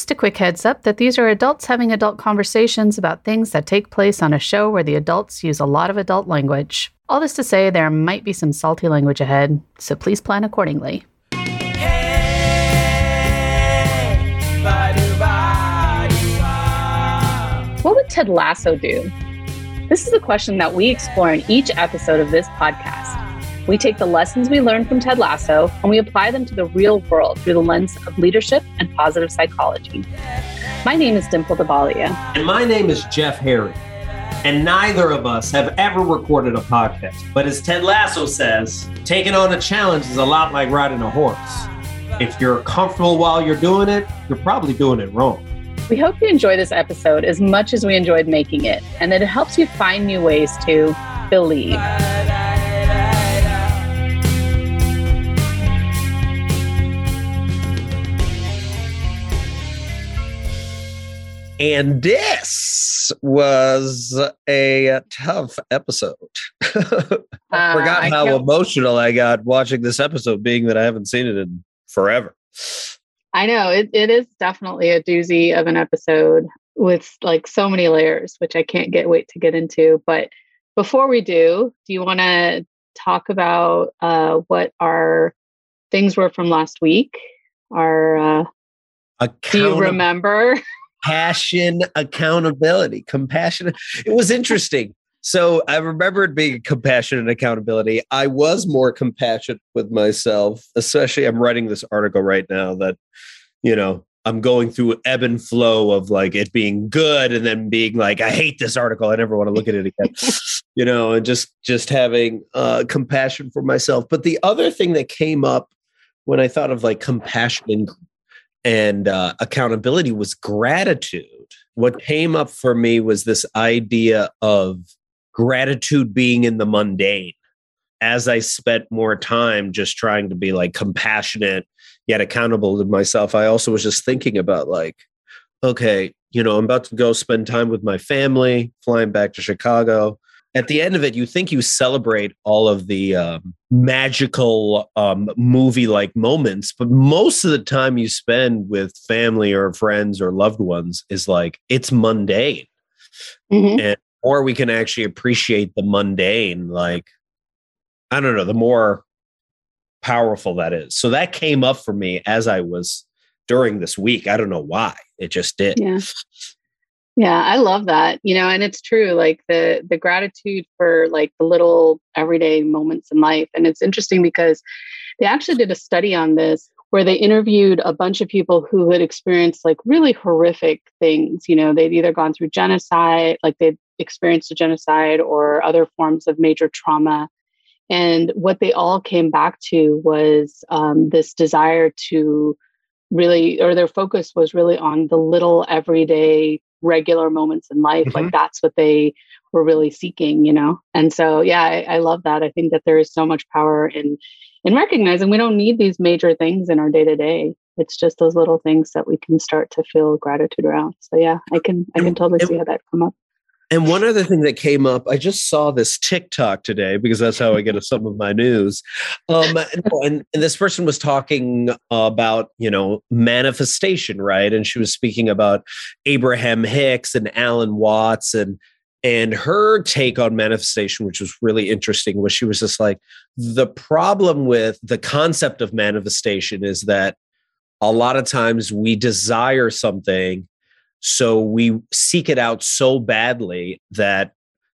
Just a quick heads up that these are adults having adult conversations about things that take place on a show where the adults use a lot of adult language. All this to say, there might be some salty language ahead, so please plan accordingly. What would Ted Lasso do? This is a question that we explore in each episode of this podcast. We take the lessons we learned from Ted Lasso and we apply them to the real world through the lens of leadership and positive psychology. My name is Dimple Dhabalia. And my name is Jeff Harry. And neither of us have ever recorded a podcast. But as Ted Lasso says, taking on a challenge is a lot like riding a horse. If you're comfortable while you're doing it, you're probably doing it wrong. We hope you enjoy this episode as much as we enjoyed making it, and that it helps you find new ways to believe. And this was a tough episode. I forgot uh, how I emotional I got watching this episode, being that I haven't seen it in forever. I know it, it is definitely a doozy of an episode with like so many layers, which I can't get wait to get into. But before we do, do you want to talk about uh, what our things were from last week? Our uh, do you remember? Passion, accountability, compassion. It was interesting. So I remembered being compassionate and accountability. I was more compassionate with myself, especially I'm writing this article right now that, you know, I'm going through ebb and flow of like it being good and then being like, I hate this article. I never want to look at it again. you know, and just just having uh compassion for myself. But the other thing that came up when I thought of like compassion and, and uh, accountability was gratitude. What came up for me was this idea of gratitude being in the mundane as I spent more time just trying to be like compassionate yet accountable to myself, I also was just thinking about like, okay, you know, I'm about to go spend time with my family, flying back to Chicago. At the end of it, you think you celebrate all of the um, magical um, movie like moments, but most of the time you spend with family or friends or loved ones is like it's mundane. Mm-hmm. And or we can actually appreciate the mundane like i don't know the more powerful that is. So that came up for me as i was during this week. I don't know why. It just did. Yeah yeah i love that you know and it's true like the the gratitude for like the little everyday moments in life and it's interesting because they actually did a study on this where they interviewed a bunch of people who had experienced like really horrific things you know they'd either gone through genocide like they'd experienced a genocide or other forms of major trauma. And what they all came back to was um, this desire to really, or their focus was really on the little everyday, regular moments in life. Mm-hmm. Like that's what they were really seeking, you know? And so, yeah, I, I love that. I think that there is so much power in in recognizing we don't need these major things in our day to day. It's just those little things that we can start to feel gratitude around. So yeah, I can I can totally see how that come up. And one other thing that came up, I just saw this TikTok today because that's how I get some of my news. Um, and, and, this person was talking about, you know, manifestation, right? And she was speaking about Abraham Hicks and Alan Watts and and her take on manifestation, which was really interesting, was she was just like, the problem with the concept of manifestation is that a lot of times we desire something so we seek it out so badly that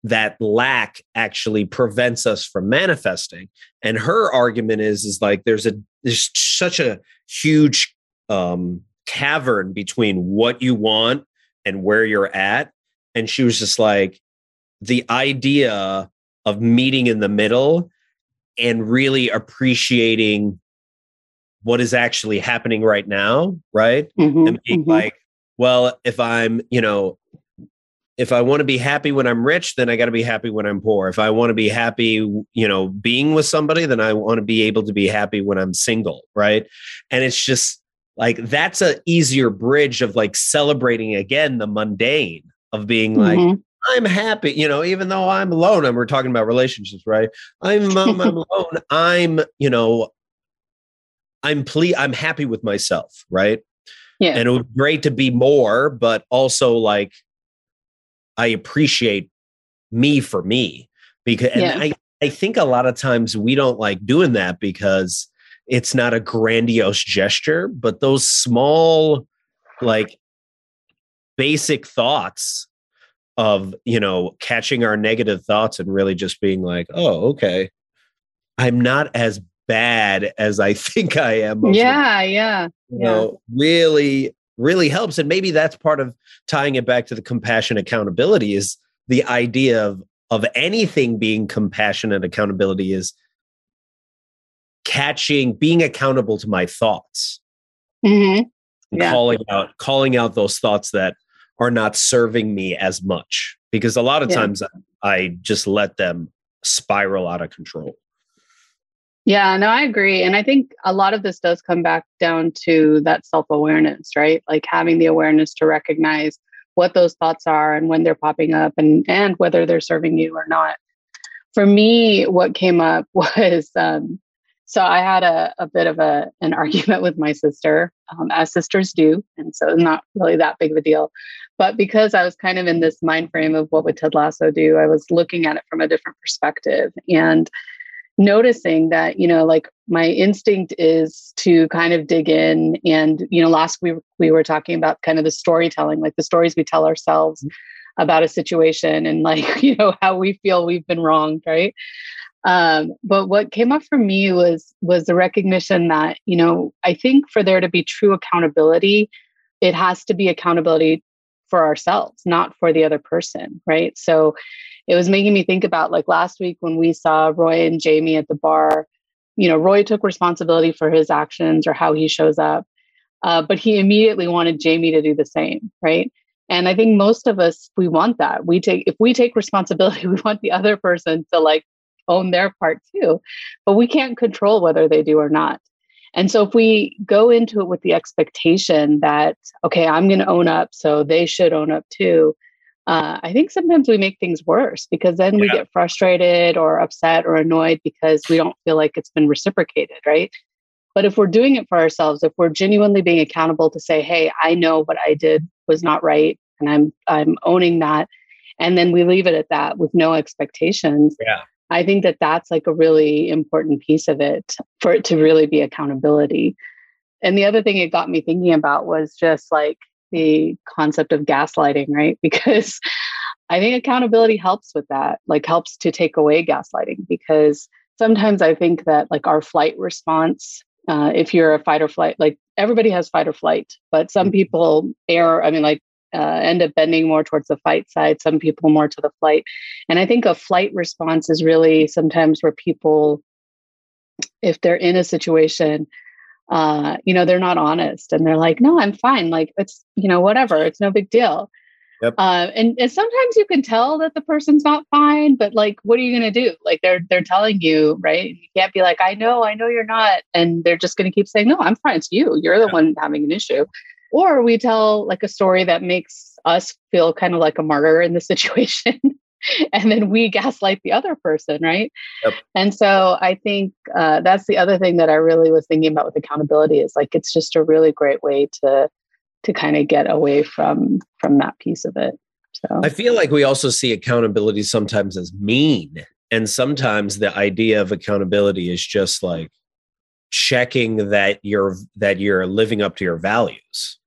that lack actually prevents us from manifesting. And her argument is is like there's a there's such a huge um, cavern between what you want and where you're at. And she was just like the idea of meeting in the middle and really appreciating what is actually happening right now, right? Mm-hmm, and being mm-hmm. like, well, if I'm, you know, if I want to be happy when I'm rich, then I got to be happy when I'm poor. If I want to be happy, you know, being with somebody, then I want to be able to be happy when I'm single, right? And it's just like that's a easier bridge of like celebrating again the mundane of being like mm-hmm. I'm happy, you know, even though I'm alone. And we're talking about relationships, right? I'm um, I'm alone. I'm, you know, I'm ple- I'm happy with myself, right? Yeah. And it was great to be more, but also like I appreciate me for me because and yeah. I, I think a lot of times we don't like doing that because it's not a grandiose gesture, but those small like basic thoughts of you know catching our negative thoughts and really just being like oh okay i'm not as bad as i think i am yeah yeah you yeah. know really really helps and maybe that's part of tying it back to the compassion accountability is the idea of of anything being compassionate accountability is catching being accountable to my thoughts mm-hmm. yeah. calling out calling out those thoughts that are not serving me as much because a lot of yeah. times I just let them spiral out of control. Yeah, no, I agree. And I think a lot of this does come back down to that self awareness, right? Like having the awareness to recognize what those thoughts are and when they're popping up and, and whether they're serving you or not. For me, what came up was um, so I had a, a bit of a an argument with my sister, um, as sisters do, and so not really that big of a deal. But because I was kind of in this mind frame of what would Ted Lasso do, I was looking at it from a different perspective and noticing that you know like my instinct is to kind of dig in and you know last we we were talking about kind of the storytelling like the stories we tell ourselves mm-hmm. about a situation and like you know how we feel we've been wronged right um, but what came up for me was was the recognition that you know I think for there to be true accountability, it has to be accountability for ourselves, not for the other person, right? So it was making me think about like last week when we saw Roy and Jamie at the bar. You know, Roy took responsibility for his actions or how he shows up, uh, but he immediately wanted Jamie to do the same, right? And I think most of us we want that. We take if we take responsibility, we want the other person to like own their part too. But we can't control whether they do or not. And so if we go into it with the expectation that, okay, I'm going to own up, so they should own up too, uh, I think sometimes we make things worse because then yeah. we get frustrated or upset or annoyed because we don't feel like it's been reciprocated, right? But if we're doing it for ourselves, if we're genuinely being accountable to say, hey, I know what I did was not right and I'm I'm owning that and then we leave it at that with no expectations. Yeah. I think that that's like a really important piece of it for it to really be accountability. And the other thing it got me thinking about was just like the concept of gaslighting, right? Because I think accountability helps with that, like helps to take away gaslighting because sometimes I think that like our flight response, uh, if you're a fight or flight, like everybody has fight or flight, but some mm-hmm. people err. I mean, like uh, end up bending more towards the fight side, some people more to the flight. And I think a flight response is really sometimes where people, if they're in a situation, uh, you know, they're not honest and they're like, no, I'm fine. Like, it's, you know, whatever, it's no big deal. Yep. Uh, and, and sometimes you can tell that the person's not fine, but like, what are you going to do? Like they're, they're telling you, right. You can't be like, I know, I know you're not. And they're just going to keep saying, no, I'm fine. It's you. You're the yeah. one having an issue or we tell like a story that makes us feel kind of like a martyr in the situation and then we gaslight the other person right yep. and so i think uh, that's the other thing that i really was thinking about with accountability is like it's just a really great way to to kind of get away from from that piece of it so i feel like we also see accountability sometimes as mean and sometimes the idea of accountability is just like checking that you're that you're living up to your values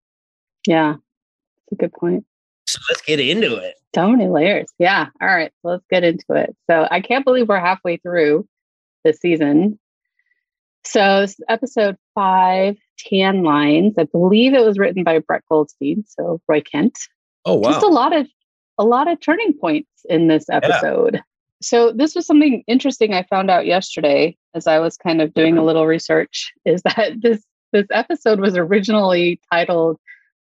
yeah, that's a good point. So let's get into it. So many layers. Yeah. All right. So let's get into it. So I can't believe we're halfway through the season. So this is episode five, Tan Lines. I believe it was written by Brett Goldstein. So Roy Kent. Oh wow. Just a lot of a lot of turning points in this episode. Yeah. So this was something interesting I found out yesterday as I was kind of doing a little research is that this this episode was originally titled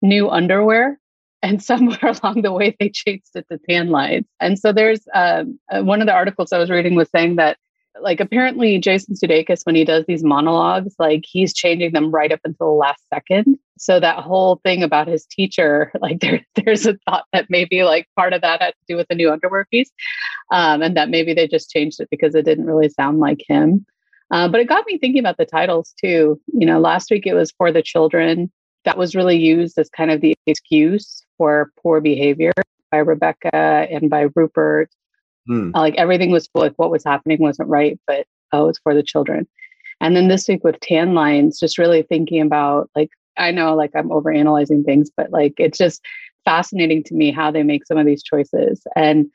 new underwear. And somewhere along the way, they changed it to tan lines. And so there's um, uh, one of the articles I was reading was saying that, like, apparently Jason Sudeikis, when he does these monologues, like he's changing them right up until the last second. So that whole thing about his teacher, like there, there's a thought that maybe like part of that had to do with the new underwear piece, um, and that maybe they just changed it because it didn't really sound like him. Uh, but it got me thinking about the titles too. You know, last week it was for the children that was really used as kind of the excuse for poor behavior by Rebecca and by Rupert. Mm. like everything was like what was happening wasn't right, but oh, it's for the children. And then this week with tan lines, just really thinking about like I know like I'm over analyzing things, but like it's just fascinating to me how they make some of these choices. And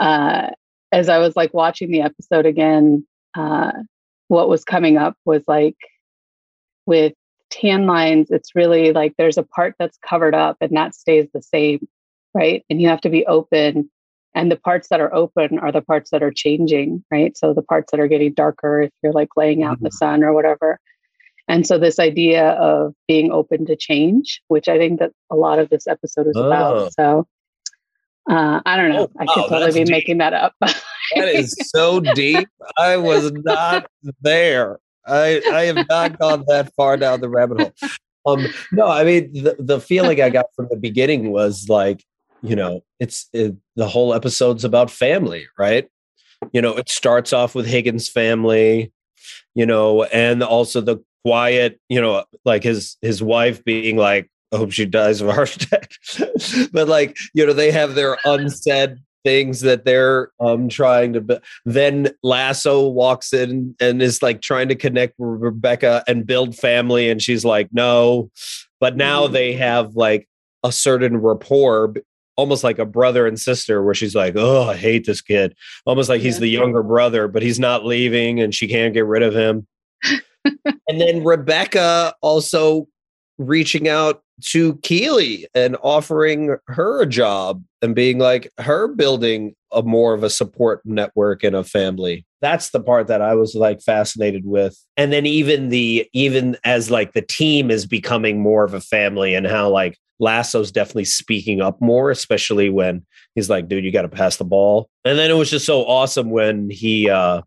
uh, as I was like watching the episode again, uh, what was coming up was like with tan lines, it's really like there's a part that's covered up and that stays the same, right? And you have to be open. And the parts that are open are the parts that are changing, right? So the parts that are getting darker, if you're like laying out in the mm-hmm. sun or whatever. And so this idea of being open to change, which I think that a lot of this episode is oh. about. So uh, I don't know. Oh, I could wow, totally be deep. making that up. that is so deep. I was not there. I I have not gone that far down the rabbit hole. Um, no, I mean the the feeling I got from the beginning was like, you know, it's it, the whole episode's about family, right? You know, it starts off with Higgins' family, you know, and also the quiet, you know, like his his wife being like, I hope she dies of a heart attack. but like, you know, they have their unsaid things that they're um trying to be- then lasso walks in and is like trying to connect with rebecca and build family and she's like no. But now mm-hmm. they have like a certain rapport almost like a brother and sister where she's like oh i hate this kid. Almost like he's the younger brother but he's not leaving and she can't get rid of him. And then rebecca also reaching out to Keeley and offering her a job and being like her building a more of a support network and a family. That's the part that I was like fascinated with. And then even the even as like the team is becoming more of a family and how like Lasso's definitely speaking up more, especially when he's like, dude, you got to pass the ball. And then it was just so awesome when he uh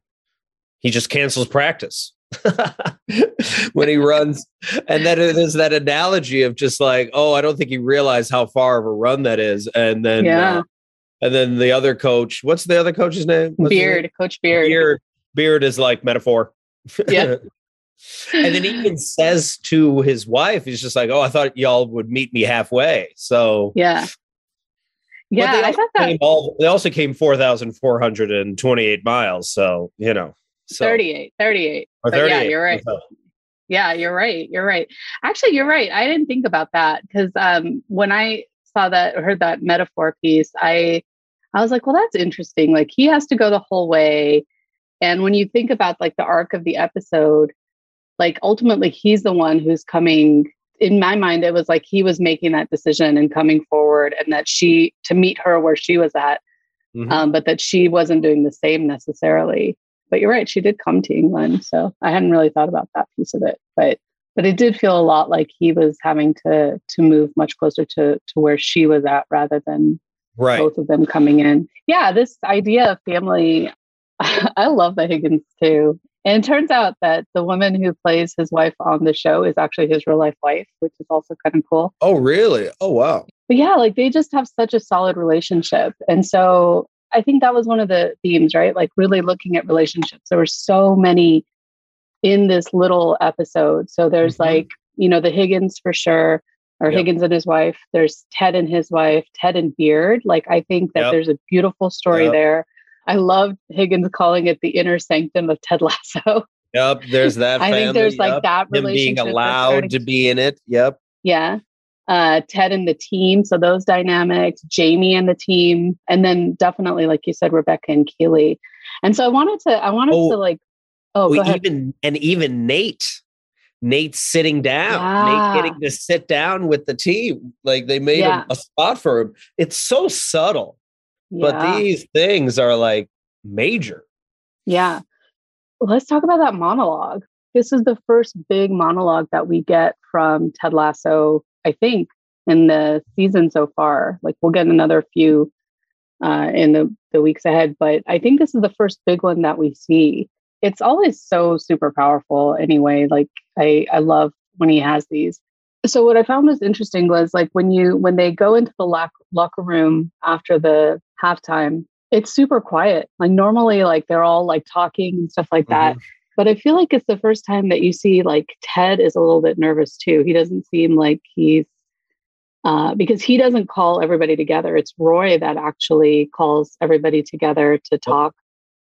he just cancels practice when he runs. And then it is that analogy of just like, oh, I don't think he realized how far of a run that is. And then, yeah. Uh, and then the other coach, what's the other coach's name? What's Beard, name? Coach Beard. Beard. Beard is like metaphor. Yeah. and then he even says to his wife, he's just like, "Oh, I thought y'all would meet me halfway." So yeah, yeah. I thought that all, they also came four thousand four hundred and twenty-eight miles. So you know, so, 38, 38. Or 38. yeah, you're right. Yeah, you're right. You're right. Actually, you're right. I didn't think about that because um, when I saw that, heard that metaphor piece, I I was like, well, that's interesting. Like he has to go the whole way. And when you think about like the arc of the episode, like ultimately he's the one who's coming. In my mind, it was like he was making that decision and coming forward, and that she to meet her where she was at, mm-hmm. um, but that she wasn't doing the same necessarily but you're right she did come to england so i hadn't really thought about that piece of it but but it did feel a lot like he was having to to move much closer to to where she was at rather than right. both of them coming in yeah this idea of family i love the higgins too and it turns out that the woman who plays his wife on the show is actually his real life wife, which is also kind of cool. Oh, really? Oh, wow. But yeah, like they just have such a solid relationship. And so I think that was one of the themes, right? Like really looking at relationships. There were so many in this little episode. So there's mm-hmm. like, you know, the Higgins for sure, or yep. Higgins and his wife. There's Ted and his wife, Ted and Beard. Like, I think that yep. there's a beautiful story yep. there. I loved Higgins calling it the inner sanctum of Ted Lasso. Yep, there's that. I think there's like that Him being allowed to be in it. Yep. Yeah uh, Ted and the team. So those dynamics, Jamie and the team, and then definitely, like you said, Rebecca and Keeley. And so I wanted to, I wanted oh, to like, oh, well, even and even Nate. Nate sitting down, yeah. Nate getting to sit down with the team. Like they made yeah. a, a, spot for him. It's so subtle, yeah. but these things are like major. Yeah. Let's talk about that monologue. This is the first big monologue that we get from Ted Lasso I think, in the season so far. Like we'll get another few uh, in the, the weeks ahead, but I think this is the first big one that we see. It's always so super powerful anyway. Like I, I love when he has these. So what I found was interesting was like when you when they go into the lock, locker room after the halftime, it's super quiet. Like normally, like they're all like talking and stuff like that. Mm-hmm. But I feel like it's the first time that you see like Ted is a little bit nervous too. He doesn't seem like he's uh, because he doesn't call everybody together. It's Roy that actually calls everybody together to talk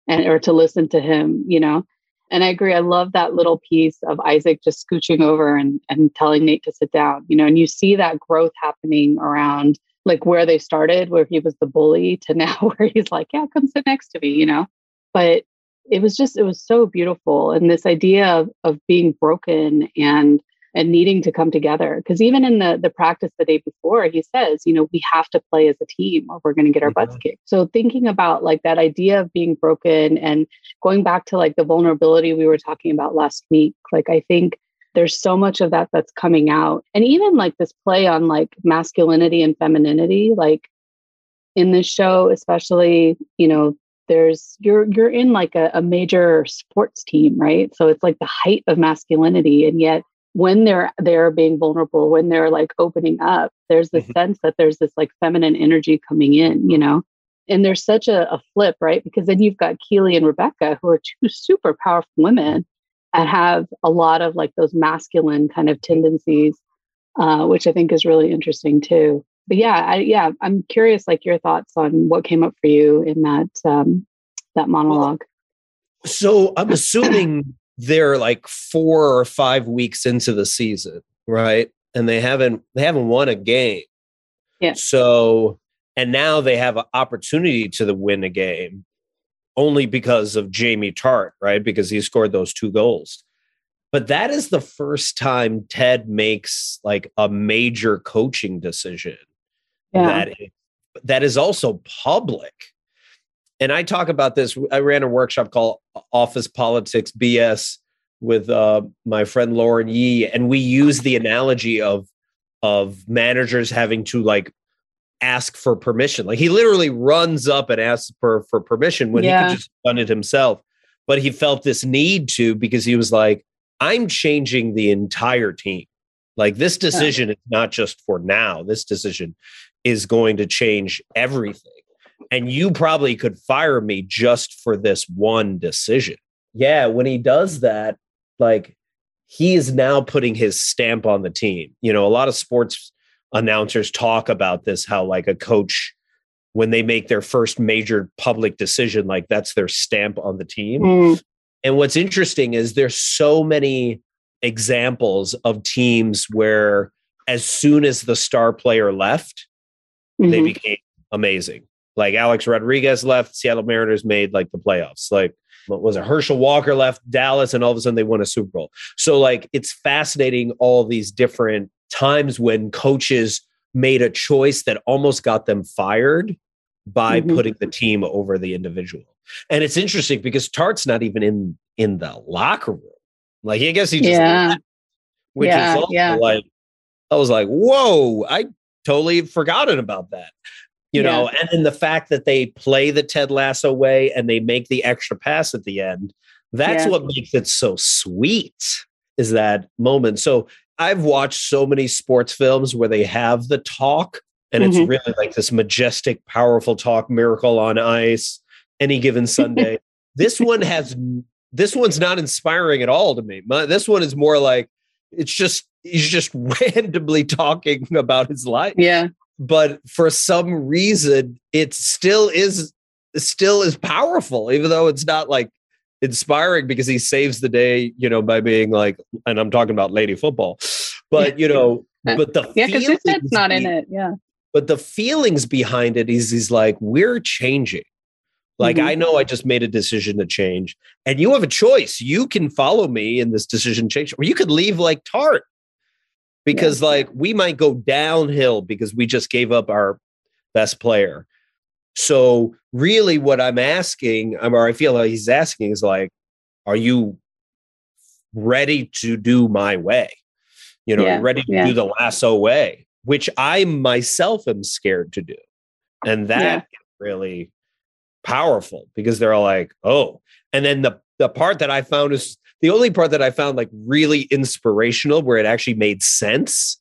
and or to listen to him, you know. And I agree. I love that little piece of Isaac just scooching over and, and telling Nate to sit down, you know, and you see that growth happening around like where they started, where he was the bully to now where he's like, yeah, come sit next to me, you know. But it was just it was so beautiful and this idea of, of being broken and and needing to come together because even in the the practice the day before he says you know we have to play as a team or we're going to get our butts mm-hmm. kicked so thinking about like that idea of being broken and going back to like the vulnerability we were talking about last week like i think there's so much of that that's coming out and even like this play on like masculinity and femininity like in this show especially you know there's you're you're in like a, a major sports team right? So it's like the height of masculinity. And yet when they're they're being vulnerable when they're like opening up there's this mm-hmm. sense that there's this like feminine energy coming in you know? And there's such a, a, flip right? Because then you've got keeley and rebecca who are two super powerful women and have a lot of like those masculine kind of tendencies uh, which i think is really interesting too but yeah I, yeah i'm curious like your thoughts on what came up for you in that um that monologue so i'm assuming they're like four or five weeks into the season, right? And they haven't they haven't won a game. Yeah. So and now they have an opportunity to the win a game only because of Jamie Tartt, right? Because he scored those two goals. But that is the first time Ted makes like a major coaching decision yeah. that is, that is also public and I talk about this. I ran a workshop called Office Politics BS with uh, my friend Lauren Yee, and we use the analogy of of managers having to like ask for permission. Like he literally runs up and asks for for permission when yeah. he could just done it himself. But he felt this need to because he was like, I'm changing the entire team. Like this decision yeah. is not just for now. This decision is going to change everything and you probably could fire me just for this one decision. Yeah, when he does that, like he is now putting his stamp on the team. You know, a lot of sports announcers talk about this how like a coach when they make their first major public decision like that's their stamp on the team. Mm. And what's interesting is there's so many examples of teams where as soon as the star player left, mm-hmm. they became amazing. Like Alex Rodriguez left, Seattle Mariners made like the playoffs. Like what was it? Herschel Walker left Dallas, and all of a sudden they won a Super Bowl. So like it's fascinating all these different times when coaches made a choice that almost got them fired by mm-hmm. putting the team over the individual. And it's interesting because Tartt's not even in in the locker room. Like I guess he just yeah. Left, which yeah, is yeah. like I was like, whoa, I totally forgotten about that you know, and then the fact that they play the Ted Lasso way and they make the extra pass at the end, that's yeah. what makes it so sweet is that moment. So I've watched so many sports films where they have the talk and mm-hmm. it's really like this majestic, powerful talk, miracle on ice, any given Sunday. this one has this one's not inspiring at all to me. My, this one is more like it's just he's just randomly talking about his life. Yeah. But for some reason it still is still is powerful even though it's not like inspiring because he saves the day you know by being like and i'm talking about lady football but you know but the yeah because it's not in it yeah. but the feelings behind it is he's like we're changing. Like mm-hmm. i know i just made a decision to change and you have a choice. You can follow me in this decision change or you could leave like Tartt because yeah. like we might go downhill because we just gave up our best player. So really what I'm asking, or I feel like he's asking is like, are you ready to do my way? You know, yeah. ready to yeah. do the lasso way, which I myself am scared to do. And that really powerful because they're like, oh. And then the the part that I found is the only part that I found like really inspirational where it actually made sense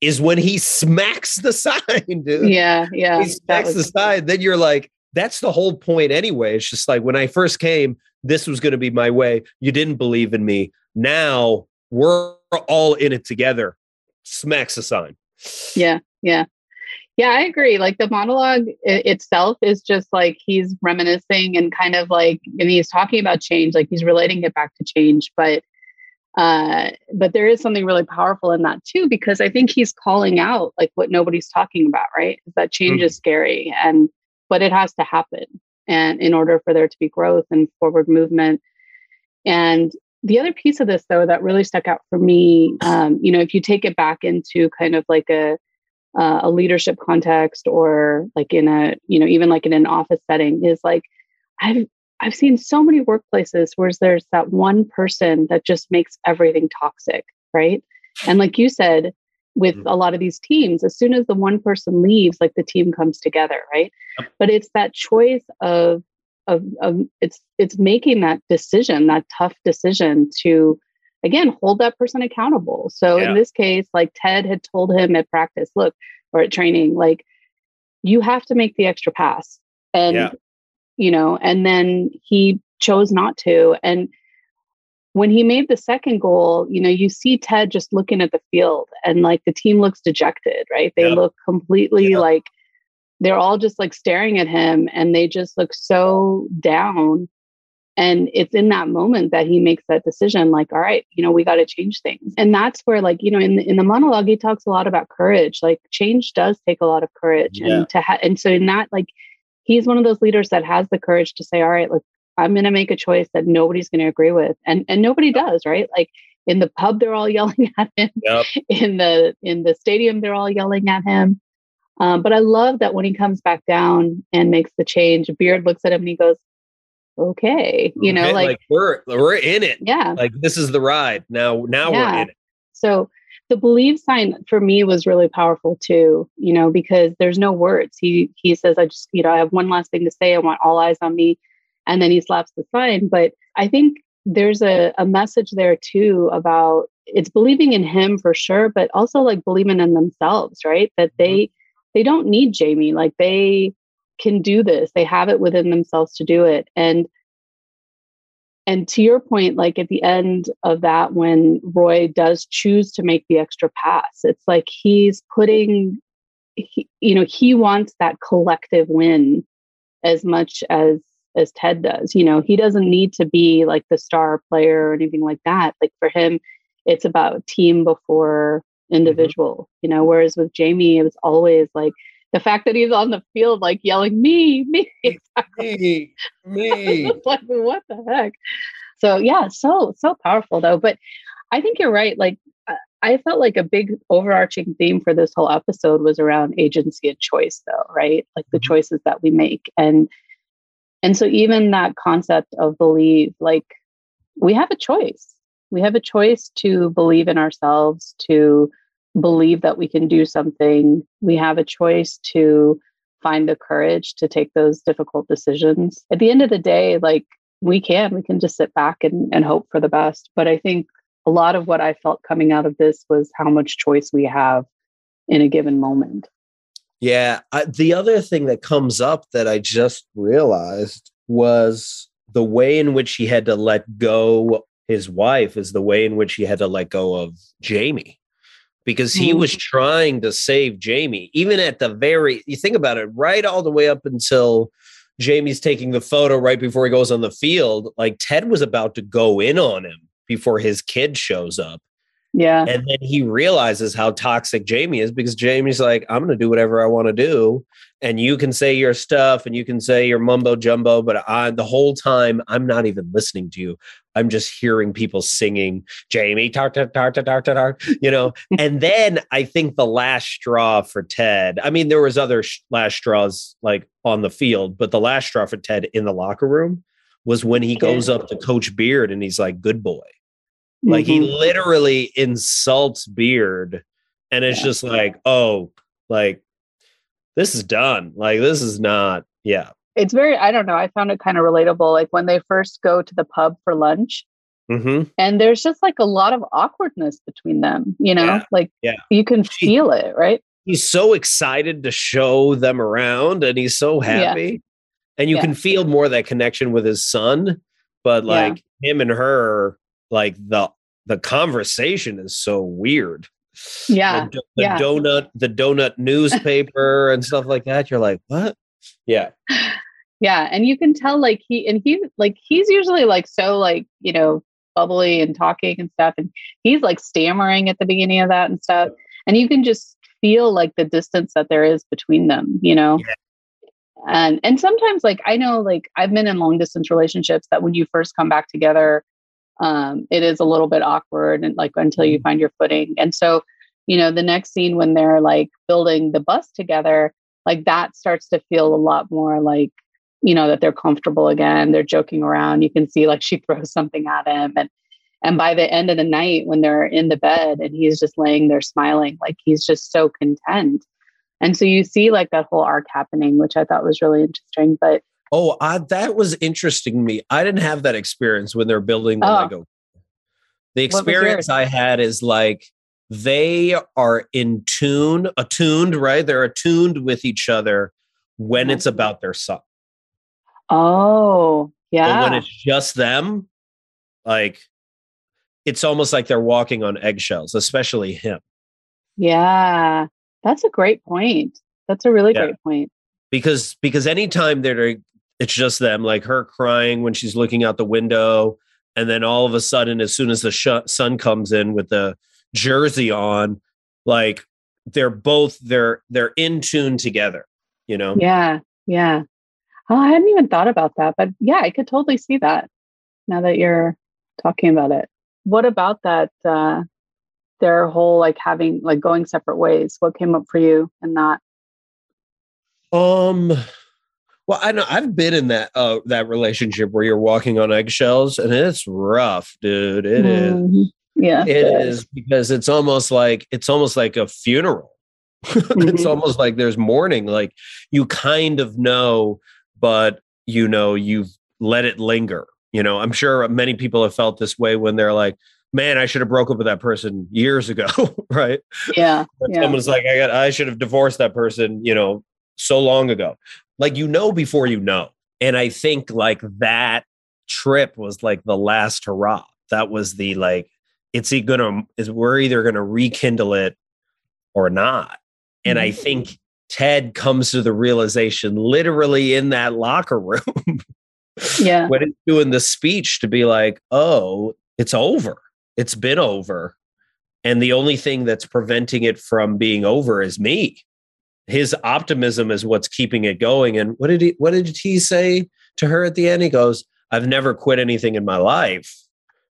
is when he smacks the sign, dude. Yeah, yeah. He smacks the sign. Then you're like, that's the whole point anyway. It's just like when I first came, this was going to be my way. You didn't believe in me. Now we're all in it together. Smacks the sign. Yeah, yeah. Yeah, I agree. Like the monologue itself is just like he's reminiscing and kind of like, and he's talking about change, like he's relating it back to change. But, uh, but there is something really powerful in that too, because I think he's calling out like what nobody's talking about, right? That change mm-hmm. is scary and, but it has to happen. And in order for there to be growth and forward movement. And the other piece of this, though, that really stuck out for me, um, you know, if you take it back into kind of like a, uh, a leadership context or like in a you know even like in an office setting is like i've i've seen so many workplaces where there's that one person that just makes everything toxic right and like you said with mm-hmm. a lot of these teams as soon as the one person leaves like the team comes together right yep. but it's that choice of of, of it's it's making that decision that tough decision to again hold that person accountable so yeah. in this case like ted had told him at practice look or at training like you have to make the extra pass and yeah. you know and then he chose not to and when he made the second goal you know you see ted just looking at the field and like the team looks dejected right they yeah. look completely like they're all just like staring at him and they just look so down and it's in that moment that he makes that decision like all right you know we got to change things. And that's where like you know in the, in the monologue he talks a lot about courage. Like change does take a lot of courage yeah. and to ha- and so in that like he's one of those leaders that has the courage to say all right look i'm going to make a choice that nobody's going to agree with. And and nobody does right? Like in the pub they're all yelling at him. Yep. in the in the stadium they're all yelling at him. Um, but i love that when he comes back down and makes the change beard looks at him and he goes okay you know like, like, we're we're in it. Yeah. Like this is the ride. Now now yeah. we're in it. So the believe sign for me was really powerful too you know because there's no words. He he says i just you know i have one last thing to say. I want all eyes on me. And then he slaps the sign. But i think there's a, a message there too about it's believing in him for sure but also like believing in themselves right? That they mm-hmm. they don't need jamie. Like they can do this they have it within themselves to do it and and to your point like at the end of that when roy does choose to make the extra pass it's like he's putting he, you know he wants that collective win as much as as ted does you know he doesn't need to be like the star player or anything like that like for him it's about team before mm-hmm. individual mm-hmm. you know whereas with jamie it was always like the fact that he's on the field like yelling me me. Me me like what the heck? So yeah so so powerful though. But i think you're right like i felt like a big overarching theme for this whole episode was around agency and choice though right? Like the mm-hmm. choices that we make. And and so even that concept of believe like we have a choice. We have a choice to believe in ourselves to believe that we can do something, we have a choice to find the courage to take those difficult decisions. At the end of the day, like we can, we can just sit back and, and hope for the best. But I think a lot of what I felt coming out of this was how much choice we have in a given moment. Yeah. I, the other thing that comes up that I just realized was the way in which he had to let go his wife is the way in which he had to let go of Jamie because he mm. was trying to save Jamie, even at the very, you think about it, right all the way up until Jamie's taking the photo right before he goes on the field. Like Ted was about to go in on him before his kid shows up. Yeah. And then he realizes how toxic Jamie is because Jamie's like, I'm going to do whatever I want to do. And you can say your stuff and you can say your mumbo jumbo, but I, the whole time, I'm not even listening to you. I'm just hearing people singing Jamie, tar, tar, tar, tar, you know. and then I think the last straw for Ted, I mean, there was other sh- last straws like on the field, but the last straw for Ted in the locker room was when he goes up to Coach Beard and he's like, good boy like mm-hmm. he literally insults Beard, and it's yeah. just like, oh, like this is done. Like this is not, yeah. It's very, I don't know. I found it kind of relatable. Like when they first go to the pub for lunch, mm-hmm. and there's just like a lot of awkwardness between them. You know, yeah. like yeah. you can feel it, right? He's so excited to show them around, and he's so happy. and you Yeah. can feel more that connection with his son but Yeah. like him and her like the the conversation is so weird Yeah, the, the yeah. donut the donut newspaper and stuff like that you're like what yeah yeah and you can tell like he and he like he's usually like so like you know bubbly and talking and stuff and he's like stammering at the beginning of that and stuff and you can just feel like the distance that there is between them you know Yeah. and and sometimes like i know like i've been in long distance relationships that when you first come back together um it is a little bit awkward and like until you Mhm. find your footing and so you know the next scene when they're like building the bus together like that starts to feel a lot more like you know that they're comfortable again they're joking around you can see like she throws something at him and and by the end of the night when they're in the bed and he's just laying there smiling like he's just so content. And so you see like that whole arc happening which i thought was really interesting but oh I, that was interesting to me. I didn't have that experience when they're building the Oh. lego. The experience i had is like they are in tune attuned right? They're attuned with each other when Mhm. it's about their son oh yeah. But when it's just them, like it's almost like they're walking on eggshells, especially him. yeah that's a great point that's a really Yeah. great point Because because anytime they're it's just them, like her crying when she's looking out the window, and then all of a sudden, as soon as the sh- sun comes in with the jersey on, like they're both they're they're in tune together. You know, yeah yeah oh, i hadn't even thought about that but yeah i could totally see that now that you're talking about it what about that uh their whole like having like going separate ways what came up for you in that Um. Well, I know I've been in that uh that relationship where you're walking on eggshells, and it's rough, dude. It is. Mhm. yeah It is because it's almost like it's almost like a funeral. it's Mhm. almost like there's mourning. Like you kind of know, but you know you've let it linger. You know, I'm sure many people have felt this way when they're like, "Man, I should have broke up with that person years ago." right? yeah yeah someone's like, "I got, I should have divorced that person," you know, so long ago. Like you know before you know, and I think like that trip was like the last hurrah. That was the like, it's gonna is we're either gonna rekindle it or not. And I Mhm. think Ted comes to the realization literally in that locker room yeah when it's doing the speech to be like, oh, it's over. It's been over. And the only thing that's preventing it from being over is me. His optimism is what's keeping it going. And what did he what did he say to her at the end? He goes, I've never quit anything in my life.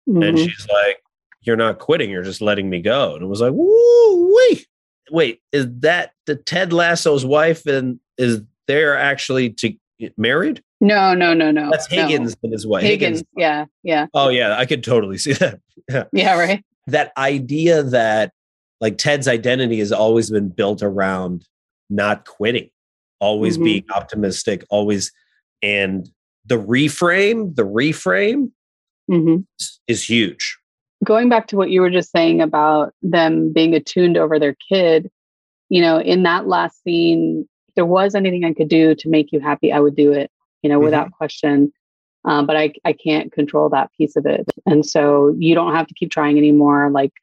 And Mhm. she's like, You're not quitting, you're just letting me go. And it was like, woo wait. Wait, is that the Ted Lasso's wife and is they're actually to married? no no no no That's no. Higgins and his wife. higgins, Higgins. yeah yeah Oh yeah, I could totally see that. yeah right That idea that like Ted's identity has always been built around not quitting, always Mhm. being optimistic, always and the reframe, the reframe hmm is- is huge. Going back to what you were just saying about them being attuned over their kid, you know, in that last scene, if there was anything I could do to make you happy, I would do it, you know, without question. Um, but I, I can't control that piece of it. And so you don't have to keep trying anymore. Like,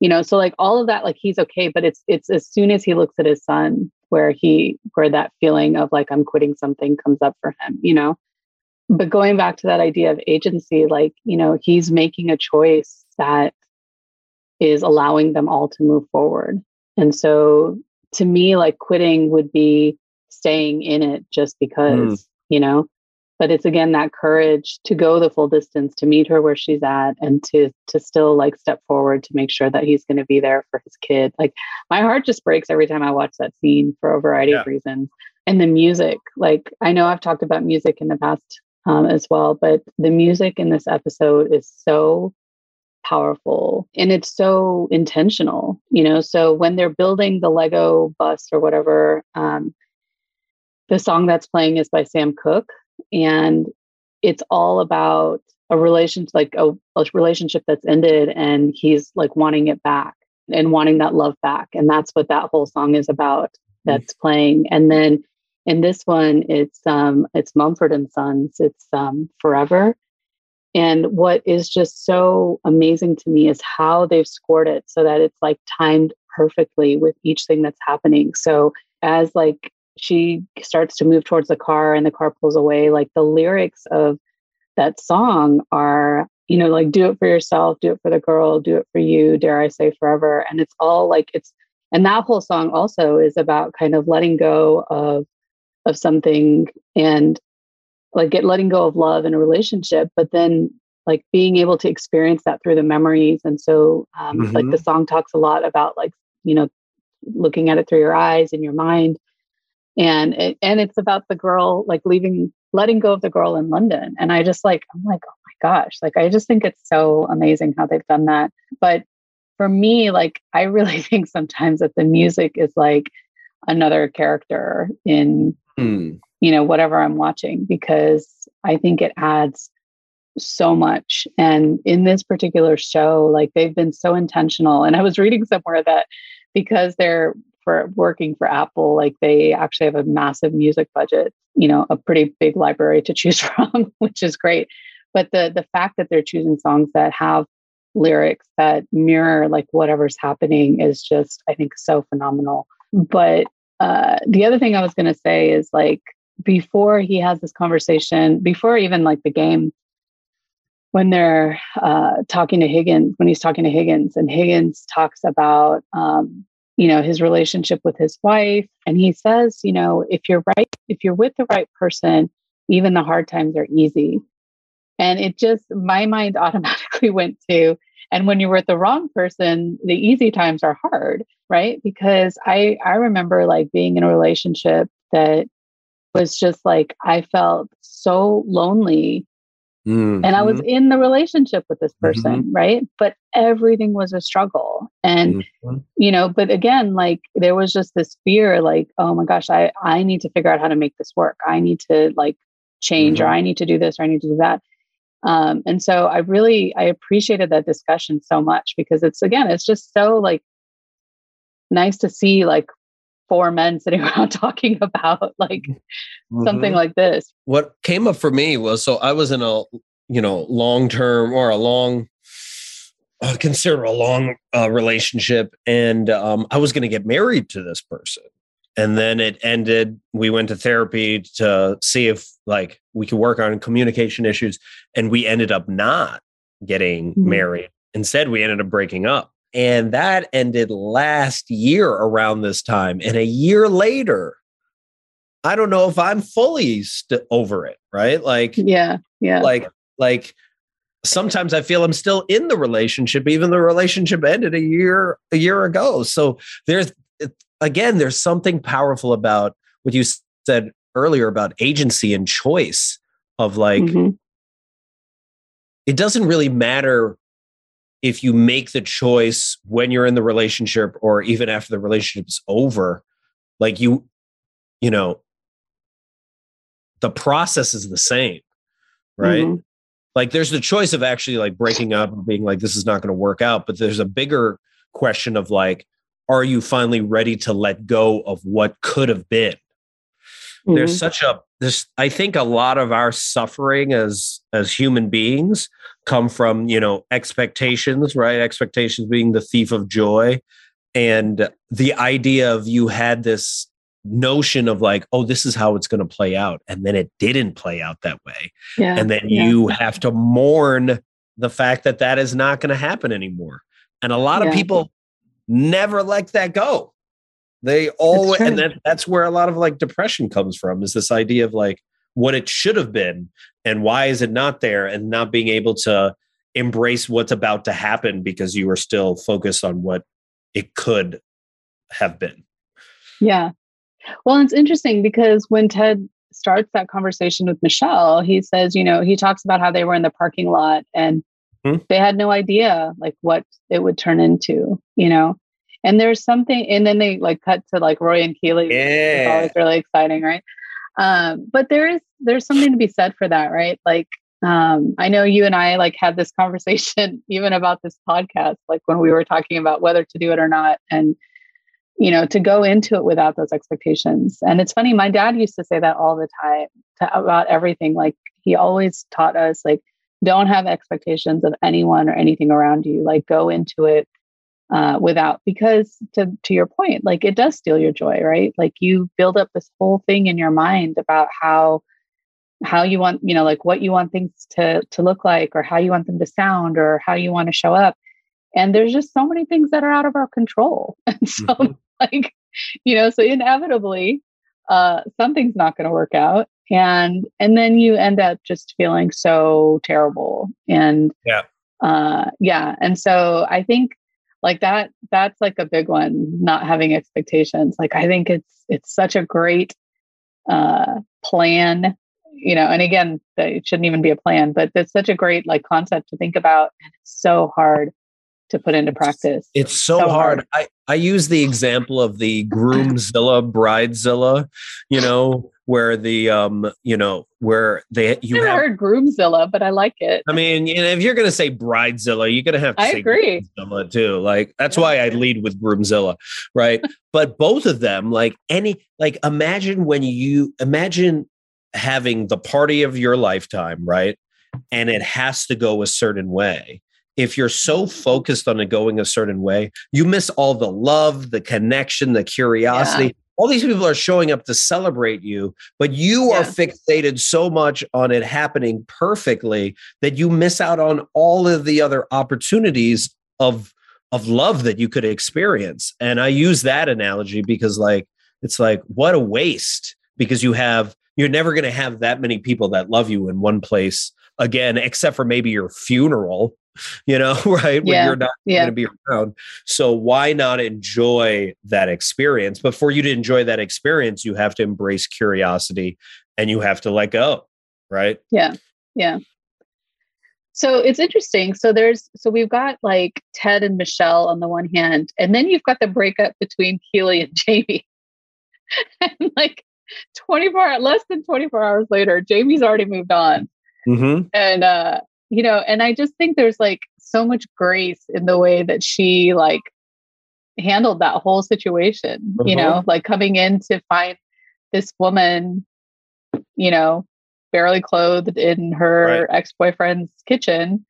you know, so like all of that, like he's okay, but it's it's as soon as he looks at his son where he where that feeling of like I'm quitting something comes up for him, you know. But going back to that idea of agency, like, you know, he's making a choice that is allowing them all to move forward. And so to me, like quitting would be staying in it just because, you know, but it's again that courage to go the full distance to meet her where she's at and to to still like step forward to make sure that he's going to be there for his kid. Like my heart just breaks every time I watch that scene for a variety of reasons. And the music, like I know I've talked about music in the past um, as well, but the music in this episode is so powerful and it's so intentional you know so when they're building the lego bus or whatever um, the song that's playing is by sam cooke and it's all about a relationship like a, a relationship that's ended and he's like wanting it back and wanting that love back and that's what that whole song is about that's playing and then in this one, it's um, it's Mumford and Sons. It's um, Forever. And what is just so amazing to me is how they've scored it so that it's like timed perfectly with each thing that's happening. So as like she starts to move towards the car and the car pulls away, like the lyrics of that song are, you know, like do it for yourself, do it for the girl, do it for you, dare I say forever. And it's all like it's and that whole song also is about kind of letting go of of something and like get letting go of love in a relationship, but then like being able to experience that through the memories. And so, um, mm-hmm. like the song talks a lot about like you know looking at it through your eyes and your mind, and it, and it's about the girl like leaving, letting go of the girl in London. And I just like I'm like oh my gosh, like I just think it's so amazing how they've done that. But for me, like I really think sometimes that the music is like another character in mm you know, whatever I'm watching, because I think it adds so much. And in this particular show, like they've been so intentional. And I was reading somewhere that because they're for working for Apple, like they actually have a massive music budget, you know, a pretty big library to choose from, which is great. But the the fact that they're choosing songs that have lyrics that mirror like whatever's happening is just, I think, so phenomenal. But uh, the other thing I was going to say is like before he has this conversation, before even like the game, when they're uh, talking to Higgins, when he's talking to Higgins, and Higgins talks about, um, you know, his relationship with his wife, and he says, you know, if you're right, if you're with the right person, even the hard times are easy. And it just, my mind automatically went to, and when you're with the wrong person, the easy times are hard, right? Because I I remember like being in a relationship that was just like I felt so lonely. Mm-hmm. And I was mm-hmm. in the relationship with this person, mm-hmm. right? But everything was a struggle. And mm-hmm. you know, but again, like there was just this fear like, oh my gosh, I I need to figure out how to make this work. I need to like change or mm-hmm. I need to do this or I need to do that. Um, and so I really I appreciated that discussion so much because it's again, it's just so like nice to see like four men sitting around talking about like mm-hmm. something like this. What came up for me was so I was in a you know long term or a long uh, consider a long uh, relationship, and um, I was going to get married to this person, and then it ended. We went to therapy to see if like we could work on communication issues, and we ended up not getting mm-hmm. married. Instead, we ended up breaking up. And that ended last year around this time. And a year later, I don't know if I'm fully st- over it, right? Like, yeah, yeah. Like, like sometimes I feel I'm still in the relationship, even the relationship ended a year a year ago. So there's again, there's something powerful about what you said earlier about agency and choice of like mm-hmm. it doesn't really matter if you make the choice when you're in the relationship or even after the relationship's over like you you know the process is the same right mm-hmm. like there's the choice of actually like breaking up and being like this is not going to work out but there's a bigger question of like are you finally ready to let go of what could have been mm-hmm. there's such a this i think a lot of our suffering as as human beings come from you know expectations right? Expectations being the thief of joy. And the idea of you had this notion of like oh this is how it's going to play out. And then it didn't play out that way. Yeah, and then yeah. you have to mourn the fact that that is not going to happen anymore. And a lot yeah. of people never let that go. They always and that, that's where a lot of like depression comes from is this idea of like what it should have been and why is it not there and not being able to embrace what's about to happen because you are still focused on what it could have been. Yeah. Well, it's interesting because when Ted starts that conversation with Michelle, he says, you know, he talks about how they were in the parking lot and hmm? they had no idea like what it would turn into, you know. And there's something, and then they like cut to like Roy and keeley Yeah. It's always really exciting, right? Um, but there is there's something to be said for that, right? Like um, I know you and I like had this conversation even about this podcast, like when we were talking about whether to do it or not. And you know, to go into it without those expectations. And it's funny, my dad used to say that all the time to, about everything. Like he always taught us, like, don't have expectations of anyone or anything around you. Like go into it uh, without, because to to your point, like it does steal your joy, right? Like you build up this whole thing in your mind about how how you want, you know, like what you want things to to look like, or how you want them to sound, or how you want to show up. And there's just so many things that are out of our control. And so mm-hmm like you know so inevitably uh something's not going to work out and and then you end up just feeling so terrible and yeah uh yeah and so i think like that that's like a big one not having expectations. Like i think it's it's such a great uh plan you know and again it shouldn't even be a plan but it's such a great like concept to think about and it's so hard to put into practice. It's so, so hard. hard. I, I use the example of the groomzilla, bridezilla, you know, where the um, you know, where they you I've have heard groomzilla, but I like it. I mean, you know, if you're gonna say bridezilla, you're gonna have to I say agree. groomzilla too. Like that's why I lead with groomzilla, right? but both of them, like any like imagine when you imagine having the party of your lifetime, right? And it has to go a certain way if you're so focused on it going a certain way, you miss all the love, the connection, the curiosity. Yeah. All these people are showing up to celebrate you, but you yeah. are fixated so much on it happening perfectly that you miss out on all of the other opportunities of of love that you could experience. And I use that analogy because like it's like what a waste because you have you're never going to have that many people that love you in one place again except for maybe your funeral you know, right? When yeah. you're not yeah. going to be around. So why not enjoy that experience? But for you to enjoy that experience, you have to embrace curiosity and you have to let go, right? Yeah. Yeah. So it's interesting. So there's so we've got like Ted and Michelle on the one hand, and then you've got the breakup between Keeley and Jamie. and like 24 less than 24 hours later, Jamie's already moved on. Mm-hmm. And uh you know, and I just think there's like so much grace in the way that she like handled that whole situation, you know, like coming in to find this woman, you know, barely clothed in her right. ex-boyfriend's kitchen.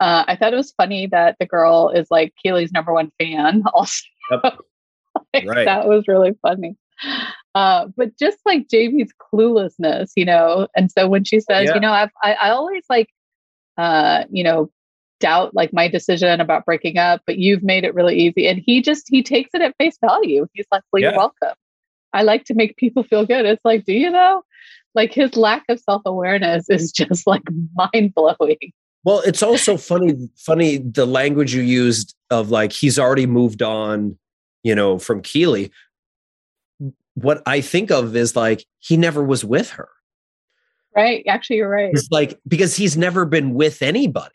Uh, I thought it was funny that the girl is like Keeley's number one fan also. Yep. like, right. That was really funny. Uh, but just like Jamie's cluelessness, you know, and so when she says, yeah. you know, I've, I, I always like uh, you know, doubt like my decision about breaking up, but you've made it really easy. And he just he takes it at face value. He's like, Well, yeah. you're welcome. I like to make people feel good. It's like, do you know? Like his lack of self-awareness is just like mind blowing. Well, it's also funny, funny the language you used of like he's already moved on, you know, from Keeley. What I think of is like he never was with her. Right. Actually, you're right. It's like because he's never been with anybody.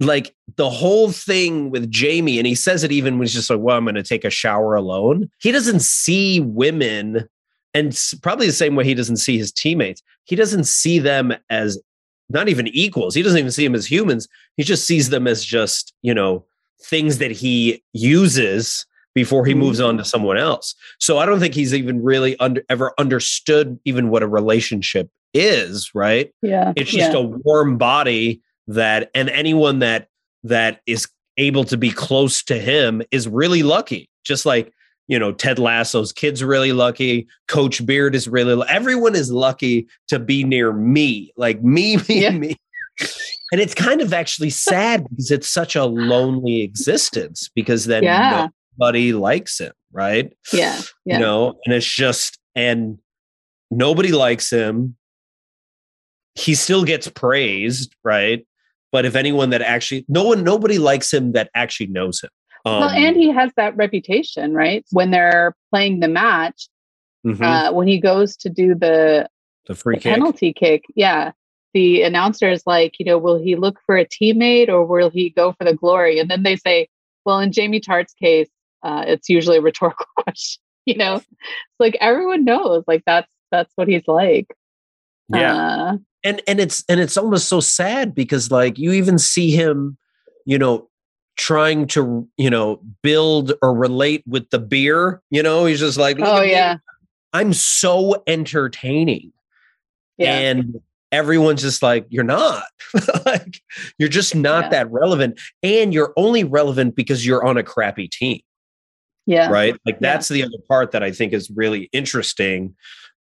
Like the whole thing with Jamie, and he says it even when he's just like, Well, I'm going to take a shower alone. He doesn't see women, and probably the same way he doesn't see his teammates. He doesn't see them as not even equals. He doesn't even see them as humans. He just sees them as just, you know, things that he uses before he mm-hmm. moves on to someone else. So I don't think he's even really under, ever understood even what a relationship is, right? Yeah. It's just yeah. a warm body that and anyone that that is able to be close to him is really lucky. Just like, you know, Ted Lasso's kids are really lucky, Coach Beard is really everyone is lucky to be near me. Like me, me, yeah. me. And it's kind of actually sad because it's such a lonely existence because then yeah. nobody likes him, right? Yeah. yeah. You know, and it's just and nobody likes him he still gets praised, right? But if anyone that actually, no one, nobody likes him that actually knows him. Um, well, and he has that reputation, right? When they're playing the match, mm-hmm. uh, when he goes to do the the free the kick. penalty kick, yeah, the announcer is like, you know, will he look for a teammate or will he go for the glory? And then they say, well, in Jamie Tartt's case, uh, it's usually a rhetorical question. You know, it's like everyone knows, like that's that's what he's like. Yeah. Uh, and and it's and it's almost so sad because like you even see him you know trying to, you know, build or relate with the beer. You know, he's just like, oh yeah, me. I'm so entertaining, yeah. and everyone's just like, you're not, like, you're just not yeah. that relevant, and you're only relevant because you're on a crappy team. Yeah. Right. Like that's yeah. the other part that I think is really interesting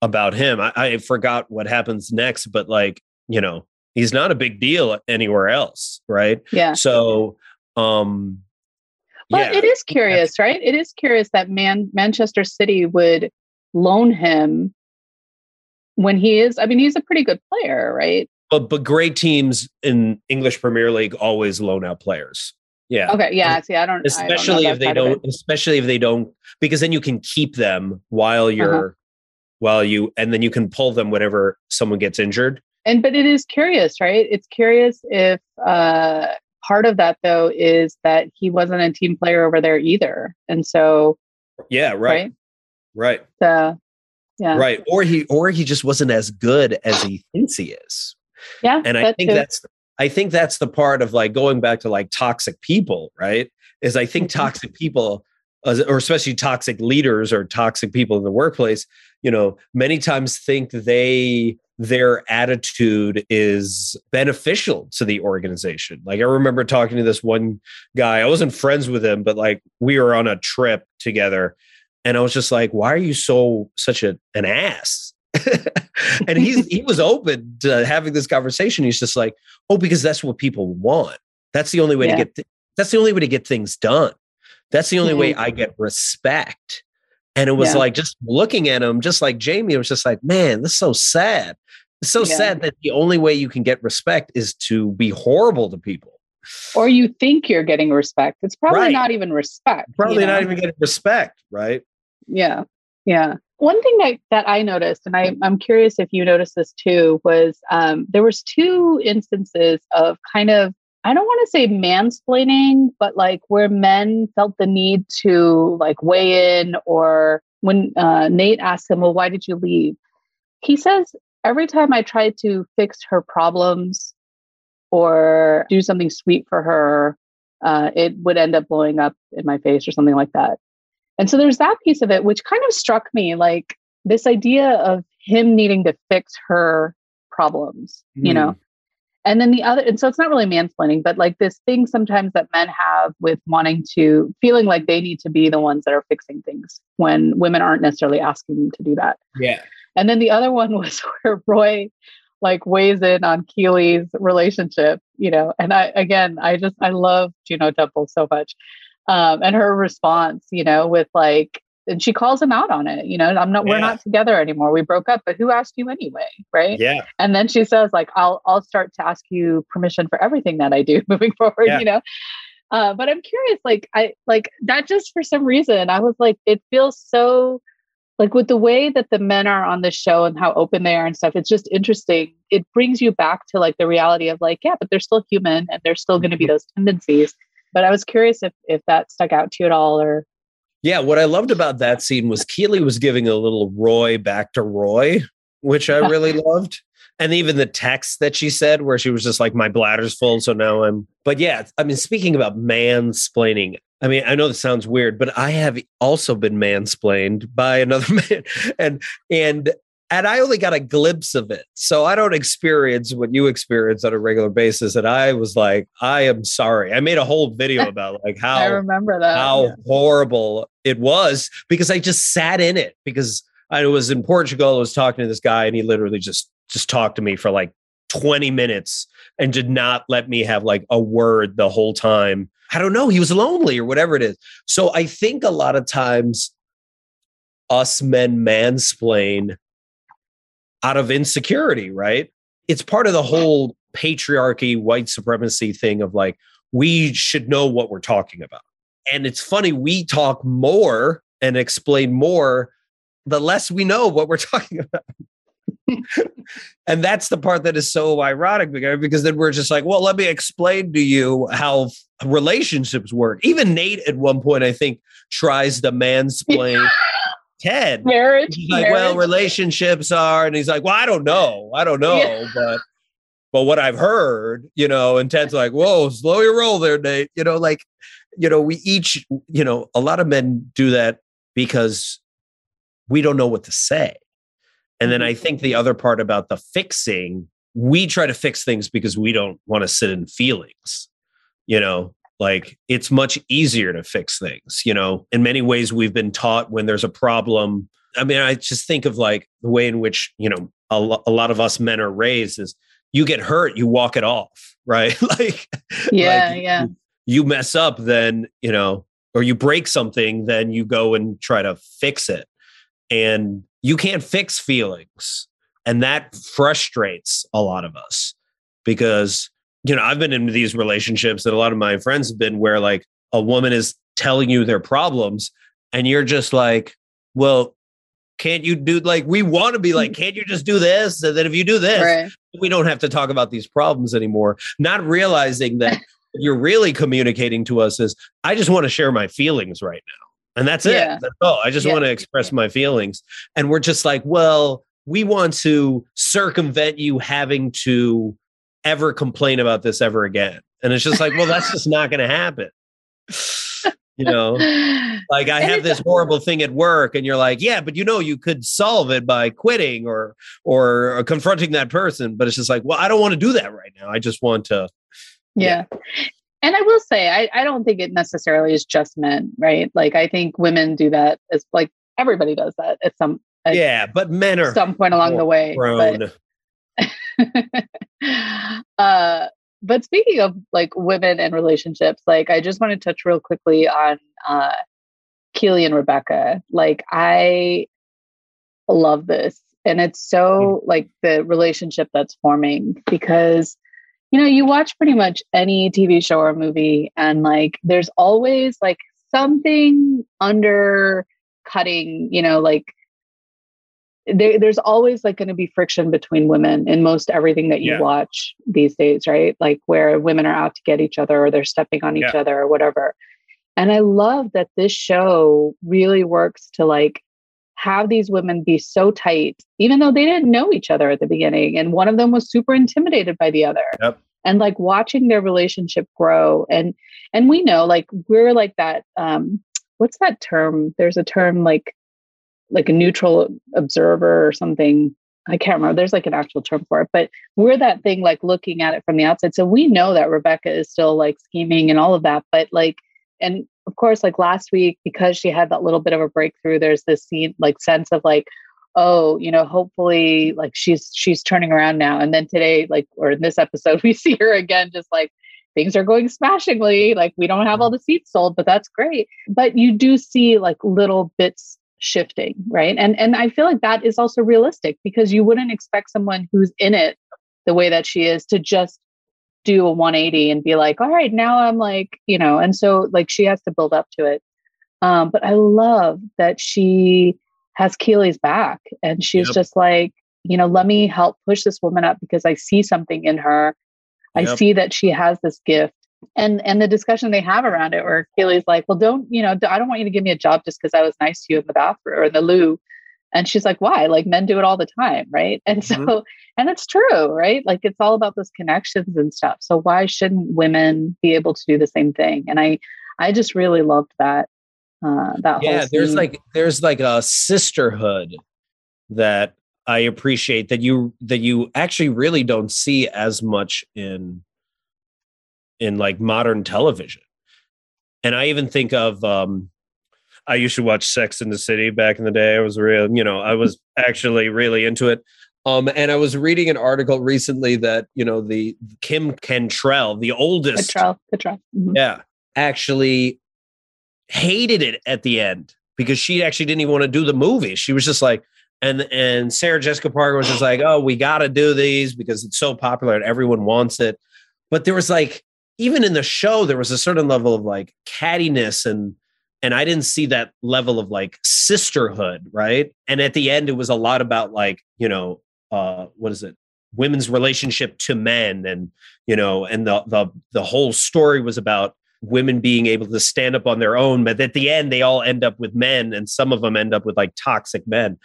about him. I, I forgot what happens next, but like, you know, he's not a big deal anywhere else. Right. Yeah. So, um, well, yeah. it is curious, right? It is curious that Man Manchester City would loan him when he is. I mean, he's a pretty good player, right? But but great teams in English Premier League always loan out players. Yeah. Okay. Yeah. See, I don't. Especially I don't if they don't. Especially if they don't, because then you can keep them while uh-huh. you're, uh-huh. While you, and then you can pull them whenever someone gets injured. And but it is curious, right? It's curious if uh part of that though is that he wasn't a team player over there either, and so. Yeah. Right. Right. right. So, yeah. Right. Or he, or he just wasn't as good as he thinks he is. Yeah. And I think too. that's I think that's the part of like going back to like toxic people, right? Is I think mm-hmm. toxic people, or especially toxic leaders or toxic people in the workplace, you know, many times think they their attitude is beneficial to the organization. Like I remember talking to this one guy, I wasn't friends with him, but like we were on a trip together and I was just like, why are you so such a, an ass? and he's he was open to having this conversation. He's just like, oh, because that's what people want. That's the only way yeah. to get. Th- that's the only way to get things done. That's the only mm-hmm. way I get respect. And it was yeah. like just looking at him, just like Jamie, it was just like, man, this is so sad. It's so yeah. sad that the only way you can get respect is to be horrible to people. Or you think you're getting respect. It's probably right. not even respect. Probably you know? not even getting respect, right? Yeah. Yeah. One thing that, that I noticed, and I, I'm curious if you noticed this too, was um, there was two instances of kind of I don't want to say mansplaining, but like where men felt the need to like weigh in, or when uh, Nate asked him, "Well, why did you leave?" He says, "Every time I tried to fix her problems or do something sweet for her, uh, it would end up blowing up in my face or something like that." And so there's that piece of it, which kind of struck me like this idea of him needing to fix her problems, mm. you know? And then the other, and so it's not really mansplaining, but like this thing sometimes that men have with wanting to, feeling like they need to be the ones that are fixing things when women aren't necessarily asking them to do that. Yeah. And then the other one was where Roy like weighs in on Keeley's relationship, you know, and I, again, I just, I love Juno Temple so much um, and her response, you know, with like, and she calls him out on it. You know, I'm not. Yeah. We're not together anymore. We broke up. But who asked you anyway, right? Yeah. And then she says, like, I'll I'll start to ask you permission for everything that I do moving forward. Yeah. You know. Uh, but I'm curious, like I like that just for some reason I was like, it feels so like with the way that the men are on the show and how open they are and stuff it's just interesting it brings you back to like the reality of like yeah but they're still human and there's still going to be mm-hmm. those tendencies but I was curious if if that stuck out to you at all or yeah, what I loved about that scene was Keeley was giving a little Roy back to Roy, which I really loved. And even the text that she said, where she was just like, my bladder's full. So now I'm, but yeah, I mean, speaking about mansplaining, I mean, I know this sounds weird, but I have also been mansplained by another man. And, and and I only got a glimpse of it. So I don't experience what you experience on a regular basis. And I was like, I am sorry. I made a whole video about like how I remember that how yeah. horrible it was because I just sat in it because I was in Portugal. I was talking to this guy and he literally just just talked to me for like 20 minutes and did not let me have like a word the whole time. I don't know. He was lonely or whatever it is. So I think a lot of times us men mansplain out of insecurity, right? It's part of the whole patriarchy, white supremacy thing of like, we should know what we're talking about. And it's funny, we talk more and explain more the less we know what we're talking about. and that's the part that is so ironic because then we're just like, well, let me explain to you how relationships work. Even Nate at one point, I think, tries to mansplain Ted. Marriage. He's like, marriage. well, relationships are, and he's like, well, I don't know, I don't know, yeah. but but what I've heard, you know, and Ted's like, whoa, slow your roll there, Nate. You know, like, you know, we each, you know, a lot of men do that because we don't know what to say. And then I Mm-hmm. think the other part about the fixing, we try to fix things because we don't want to sit in feelings. You know, like it's much easier to fix things. You know, in many ways, we've been taught when there's a problem. I mean, I just think of like the way in which, you know, a, lo- a lot of us men are raised is you get hurt, you walk it off, right? like, Yeah, like, yeah. You, you mess up, then, you know, or you break something, then you go and try to fix it. And you can't fix feelings. And that frustrates a lot of us because, you know, I've been in these relationships that a lot of my friends have been where like a woman is telling you their problems and you're just like, well, can't you do like we want to be like, can't you just do this? And then if you do this, Right. we don't have to talk about these problems anymore. Not realizing that you're really communicating to us is I just want to share my feelings right now. And that's Yeah. it. That's all. I just Yeah. want to express my feelings. And we're just like, well, we want to circumvent you having to ever complain about this ever again. And it's just like, well, that's just not going to happen. You know, like I have this horrible thing at work, and you're like, yeah, but you know, you could solve it by quitting or or confronting that person. But it's just like, well, I don't want to do that right now. I just want to. Yeah. And I will say, I, I don't think it necessarily is just men, right? Like, I think women do that as like everybody does that at some at Yeah, but men are some point along the way. But, uh, but speaking of like women and relationships, like I just want to touch real quickly on uh, Keeley and Rebecca. Like I love this, and it's so like the relationship that's forming because you know you watch pretty much any TV show or movie, and like there's always like something undercutting, you know, like there, there's always like going to be friction between women in most everything that you Yeah. watch these days, right? Like where women are out to get each other or they're stepping on each Yeah. other or whatever. And I love that this show really works to like have these women be so tight, even though they didn't know each other at the beginning. And one of them was super intimidated by the other. Yep. And like watching their relationship grow. And and we know like we're like that um what's that term? There's a term like like a neutral observer or something. I can't remember. There's like an actual term for it, but we're that thing like looking at it from the outside. So we know that Rebecca is still like scheming and all of that. But like, and of course, like last week, because she had that little bit of a breakthrough, there's this scene like sense of like, oh, you know, hopefully like she's she's turning around now. And then today, like, or in this episode, we see her again, just like things are going smashingly. Like we don't have all the seats sold, but that's great. But you do see like little bits shifting right and and i feel like that is also realistic because you wouldn't expect someone who's in it the way that she is to just do a 180 and be like all right now i'm like you know and so like she has to build up to it um but i love that she has keeley's back and she's Yep. just like you know let me help push this woman up because i see something in her i Yep. see that she has this gift and and the discussion they have around it where Keeley's like, well, don't, you know, I don't want you to give me a job just because I was nice to you in the bathroom or in the loo. And she's like, why? Like men do it all the time, right? And so, Mhm. and it's true, right? Like it's all about those connections and stuff. So why shouldn't women be able to do the same thing? And I, I just really loved that. Uh, that yeah there's like there's like a sisterhood that i appreciate that you that you actually really don't see as much in in like modern television and i even think of um i used to watch sex in the city back in the day i was real you know i was actually really into it um and i was reading an article recently that you know the Kim Cattrall the oldest Petrel, Petrel. Mhm. yeah, actually hated it at the end because she actually didn't even want to do the movie. She was just like, and and Sarah Jessica Parker was just like, oh, we got to do these because it's so popular and everyone wants it. But there was like, even in the show, there was a certain level of like cattiness and and I didn't see that level of like sisterhood, right? And at the end, it was a lot about like, you know, uh, what is it? Women's relationship to men, and you know, and the the the whole story was about women being able to stand up on their own, but at the end, they all end up with men, and some of them end up with like toxic men.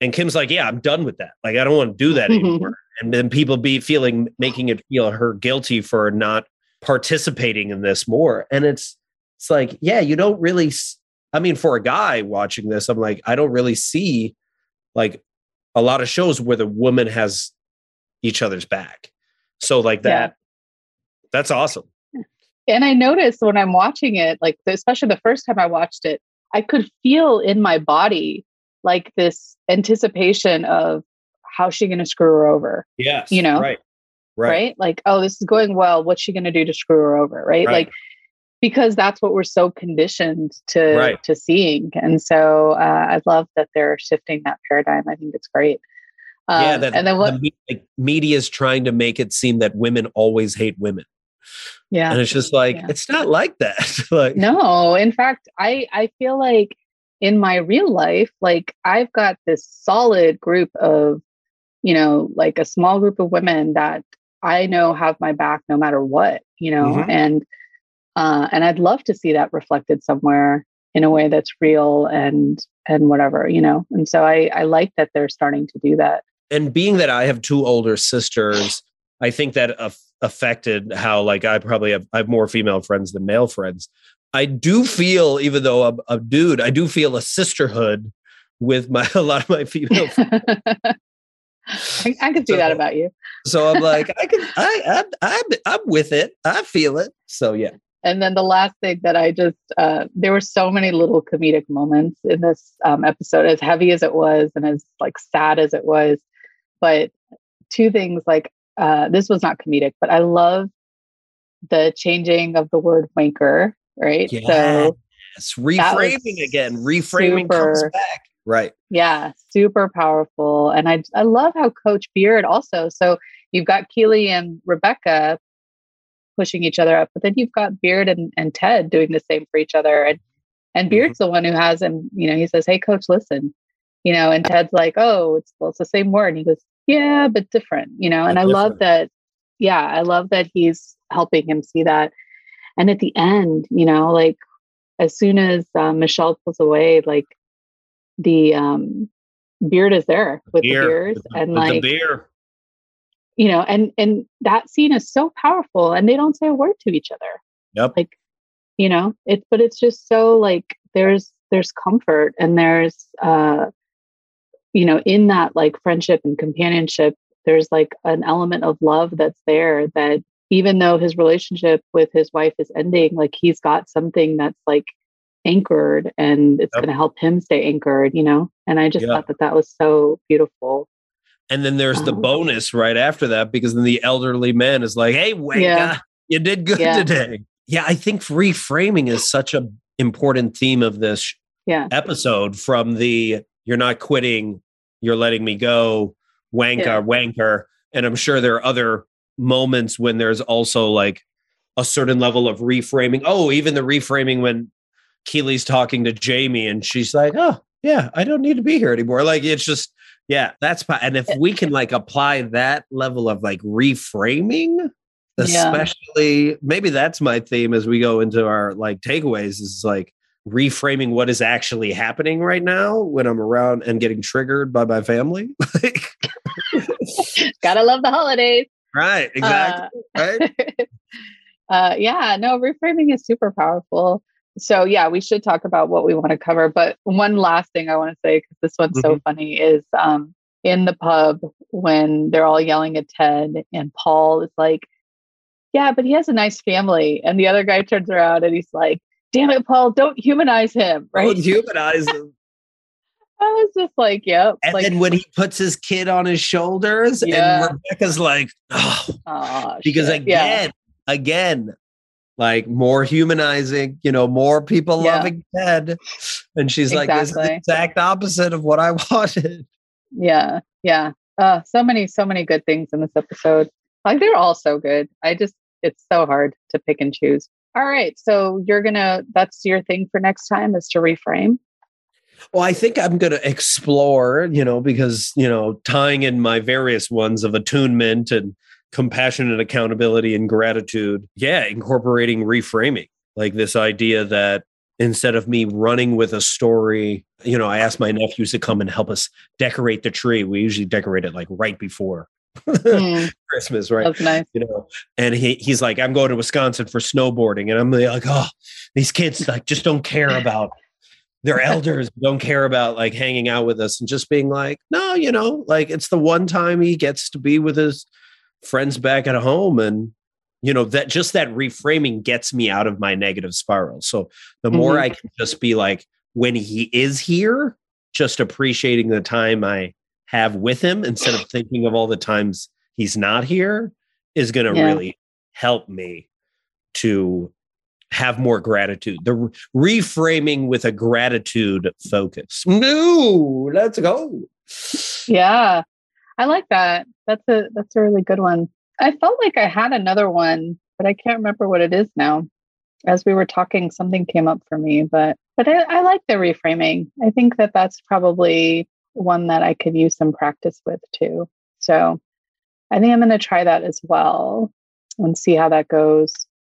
And Kim's like, "Yeah, I'm done with that. Like, I don't want to do that mm-hmm. anymore." and then people be feeling making it feel her guilty for not participating in this more and it's it's like yeah you don't really i mean for a guy watching this i'm like i don't really see like a lot of shows where the woman has each other's back so like that yeah. that's awesome and i noticed when i'm watching it like especially the first time i watched it i could feel in my body like this anticipation of how's she going to screw her over yes you know right right, right? like oh this is going well what's she going to do to screw her over right? right? like because that's what we're so conditioned to right. to seeing and so uh, i love that they're shifting that paradigm i think it's great um, yeah that, and then what the like, media is trying to make it seem that women always hate women yeah and it's just like yeah. it's not like that like no in fact i i feel like in my real life like i've got this solid group of you know like a small group of women that i know have my back no matter what you know mm-hmm. and uh, and i'd love to see that reflected somewhere in a way that's real and and whatever you know and so i i like that they're starting to do that and being that i have two older sisters i think that affected how like i probably have i have more female friends than male friends i do feel even though i'm a dude i do feel a sisterhood with my a lot of my female friends I, I can see so, that about you. so I'm like, I can, I, I, I'm, I'm with it. I feel it. So yeah. And then the last thing that I just, uh, there were so many little comedic moments in this um, episode, as heavy as it was and as like sad as it was. But two things like uh, this was not comedic, but I love the changing of the word wanker, right? Yeah. So it's reframing again. Reframing super, comes back. Right. Yeah, super powerful. And I I love how Coach Beard also. So you've got Keeley and Rebecca pushing each other up, but then you've got Beard and, and Ted doing the same for each other. And and. Beard's mm-hmm. the one who has him, you know, he says, Hey coach, listen. You know, and Ted's like, Oh, it's well, it's the same word. And he goes, Yeah, but different, you know, and but I different. love that. Yeah, I love that he's helping him see that. And at the end, you know, like as soon as uh, Michelle pulls away, like the um, beard is there with beer. the beers and like beer. You know, and and that scene is so powerful, and they don't say a word to each other. Yep. Like, you know, it's but it's just so like there's there's comfort and there's uh you know in that like friendship and companionship there's like an element of love that's there that even though his relationship with his wife is ending like he's got something that's like anchored and it's yep. going to help him stay anchored, you know? And I just thought that that was so beautiful. And then there's um, the bonus right after that because then the elderly man is like, "Hey, Wanka, yeah. you did good yeah. today." Yeah, I think reframing is such a important theme of this yeah. episode from the you're not quitting, you're letting me go, wanker, yeah. wanker. And I'm sure there are other moments when there's also like a certain level of reframing. Oh, even the reframing when Keeley's talking to Jamie and she's like, oh, yeah, I don't need to be here anymore. Like, it's just, yeah, that's, and if we can like apply that level of like reframing, especially, yeah. maybe that's my theme as we go into our like takeaways is like reframing what is actually happening right now when I'm around and getting triggered by my family. Gotta love the holidays. Right, exactly. Uh, right. uh, yeah, no, reframing is super powerful so yeah we should talk about what we want to cover but one last thing i want to say because this one's mm-hmm. so funny is um in the pub when they're all yelling at ted and paul is like yeah but he has a nice family and the other guy turns around and he's like damn it paul don't humanize him right don't humanize him I was just like, yep. And like, then when he puts his kid on his shoulders, yeah. and Rebecca's like, oh, oh because shit. again, yeah. again, like more humanizing, you know, more people yeah. loving Ted. And she's exactly. like, this is the exact opposite of what I wanted. Yeah. Yeah. Uh, so many, so many good things in this episode. Like they're all so good. I just, it's so hard to pick and choose. All right. So you're to, that's your thing for next time is to reframe. Well, I think I'm going to explore, you know, because, you know, tying in my various ones of attunement and compassion and accountability and gratitude. Yeah, incorporating reframing, like this idea that instead of me running with a story, you know, I asked my nephews to come and help us decorate the tree. We usually decorate it like right before Mm, Christmas, right? that's nice. You know, and he he's like, I'm going to Wisconsin for snowboarding, and I'm like, oh, these kids like just don't care about their elders, don't care about like hanging out with us, and just being like, no, you know, like it's the one time he gets to be with his friends back at home, and you know that just that reframing gets me out of my negative spiral. So the more Mhm. I can just be like, when he is here, just appreciating the time I have with him instead of thinking of all the times he's not here is going to Yeah. really help me to have more gratitude. The re- reframing with a gratitude focus. No, let's go. Yeah. I like that. That's a that's a really good one. I felt like I had another one, but I can't remember what it is now. As we were talking, something came up for me, but but I, I like the reframing. I think that that's probably one that I could use some practice with too. So I think I'm going to try that as well and see how that goes.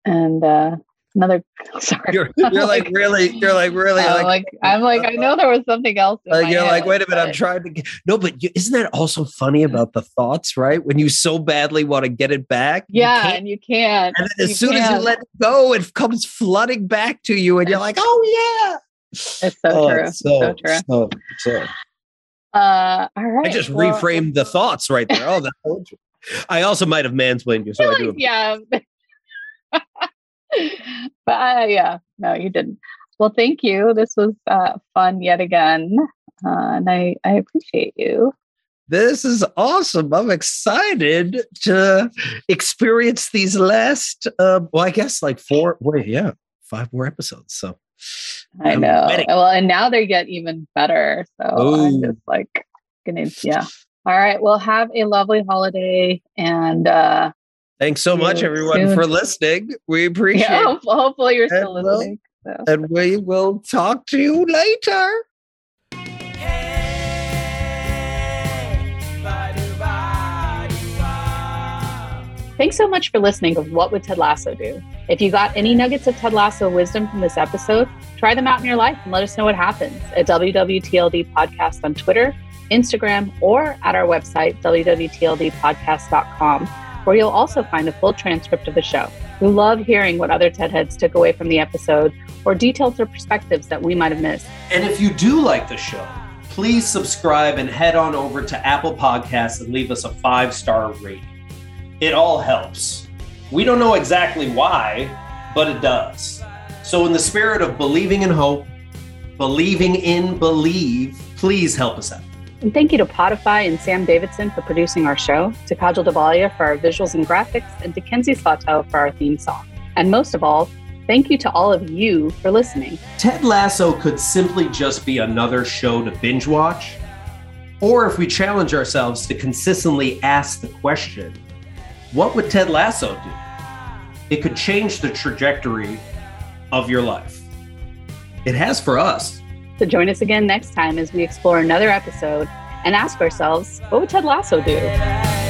And uh, another, sorry, You're, you're like really, you're like really I'm like, like, I'm like, I know there was something else. in like, you're like, wait a minute, I'm trying to get no, but you, isn't that also funny about the thoughts, right? When you so badly want to get it back, Yeah, can't and you can't. And then as You soon as you let it go, it comes flooding back to you, and you're like, "Oh yeah!" It's so Oh, true. it's So, true. So, so. Uh, all right. I just well, reframed the thoughts right there. Oh, that's I also might have mansplained you, so I do. yeah. but uh, yeah, no, you didn't. Well, thank you. This was uh, fun yet again, uh, and I I appreciate you. This is awesome. I'm excited to experience these last. Uh, well, I guess like four. Wait, yeah, five more episodes. So I know. ready. Well, and now they get even better. So I'm just like gonna yeah. All right. Well, have a lovely holiday, and uh, Thanks so much, everyone, soon. for listening. We appreciate yeah, it. hopefully you're still And, well, listening. So. And we will talk to you later. Thanks so much for listening to What Would Ted Lasso Do? If you got any nuggets of Ted Lasso wisdom from this episode, try them out in your life and let us know what happens at WWTLD Podcast on Twitter, Instagram, or at our website, WWTLDpodcast.com, where you'll also find a full transcript of the show. We love hearing what other TED Heads took away from the episode or details or perspectives that we might have missed. And if you do like the show, please subscribe and head on over to Apple Podcasts and leave us a five star rating. It all helps. We don't know exactly why, but it does. So, in the spirit of believing in hope, believing in believe, please help us out. And thank you to Podify and Sam Davidson for producing our show, to Kajal Dhabalia for our visuals and graphics, and to Kenzie Slatow for our theme song. And most of all, thank you to all of you for listening. Ted Lasso could simply just be another show to binge watch. Or if we challenge ourselves to consistently ask the question, what would Ted Lasso do? It could change the trajectory of your life. It has for us. So join us again next time as we explore another episode and ask ourselves, what would Ted Lasso do?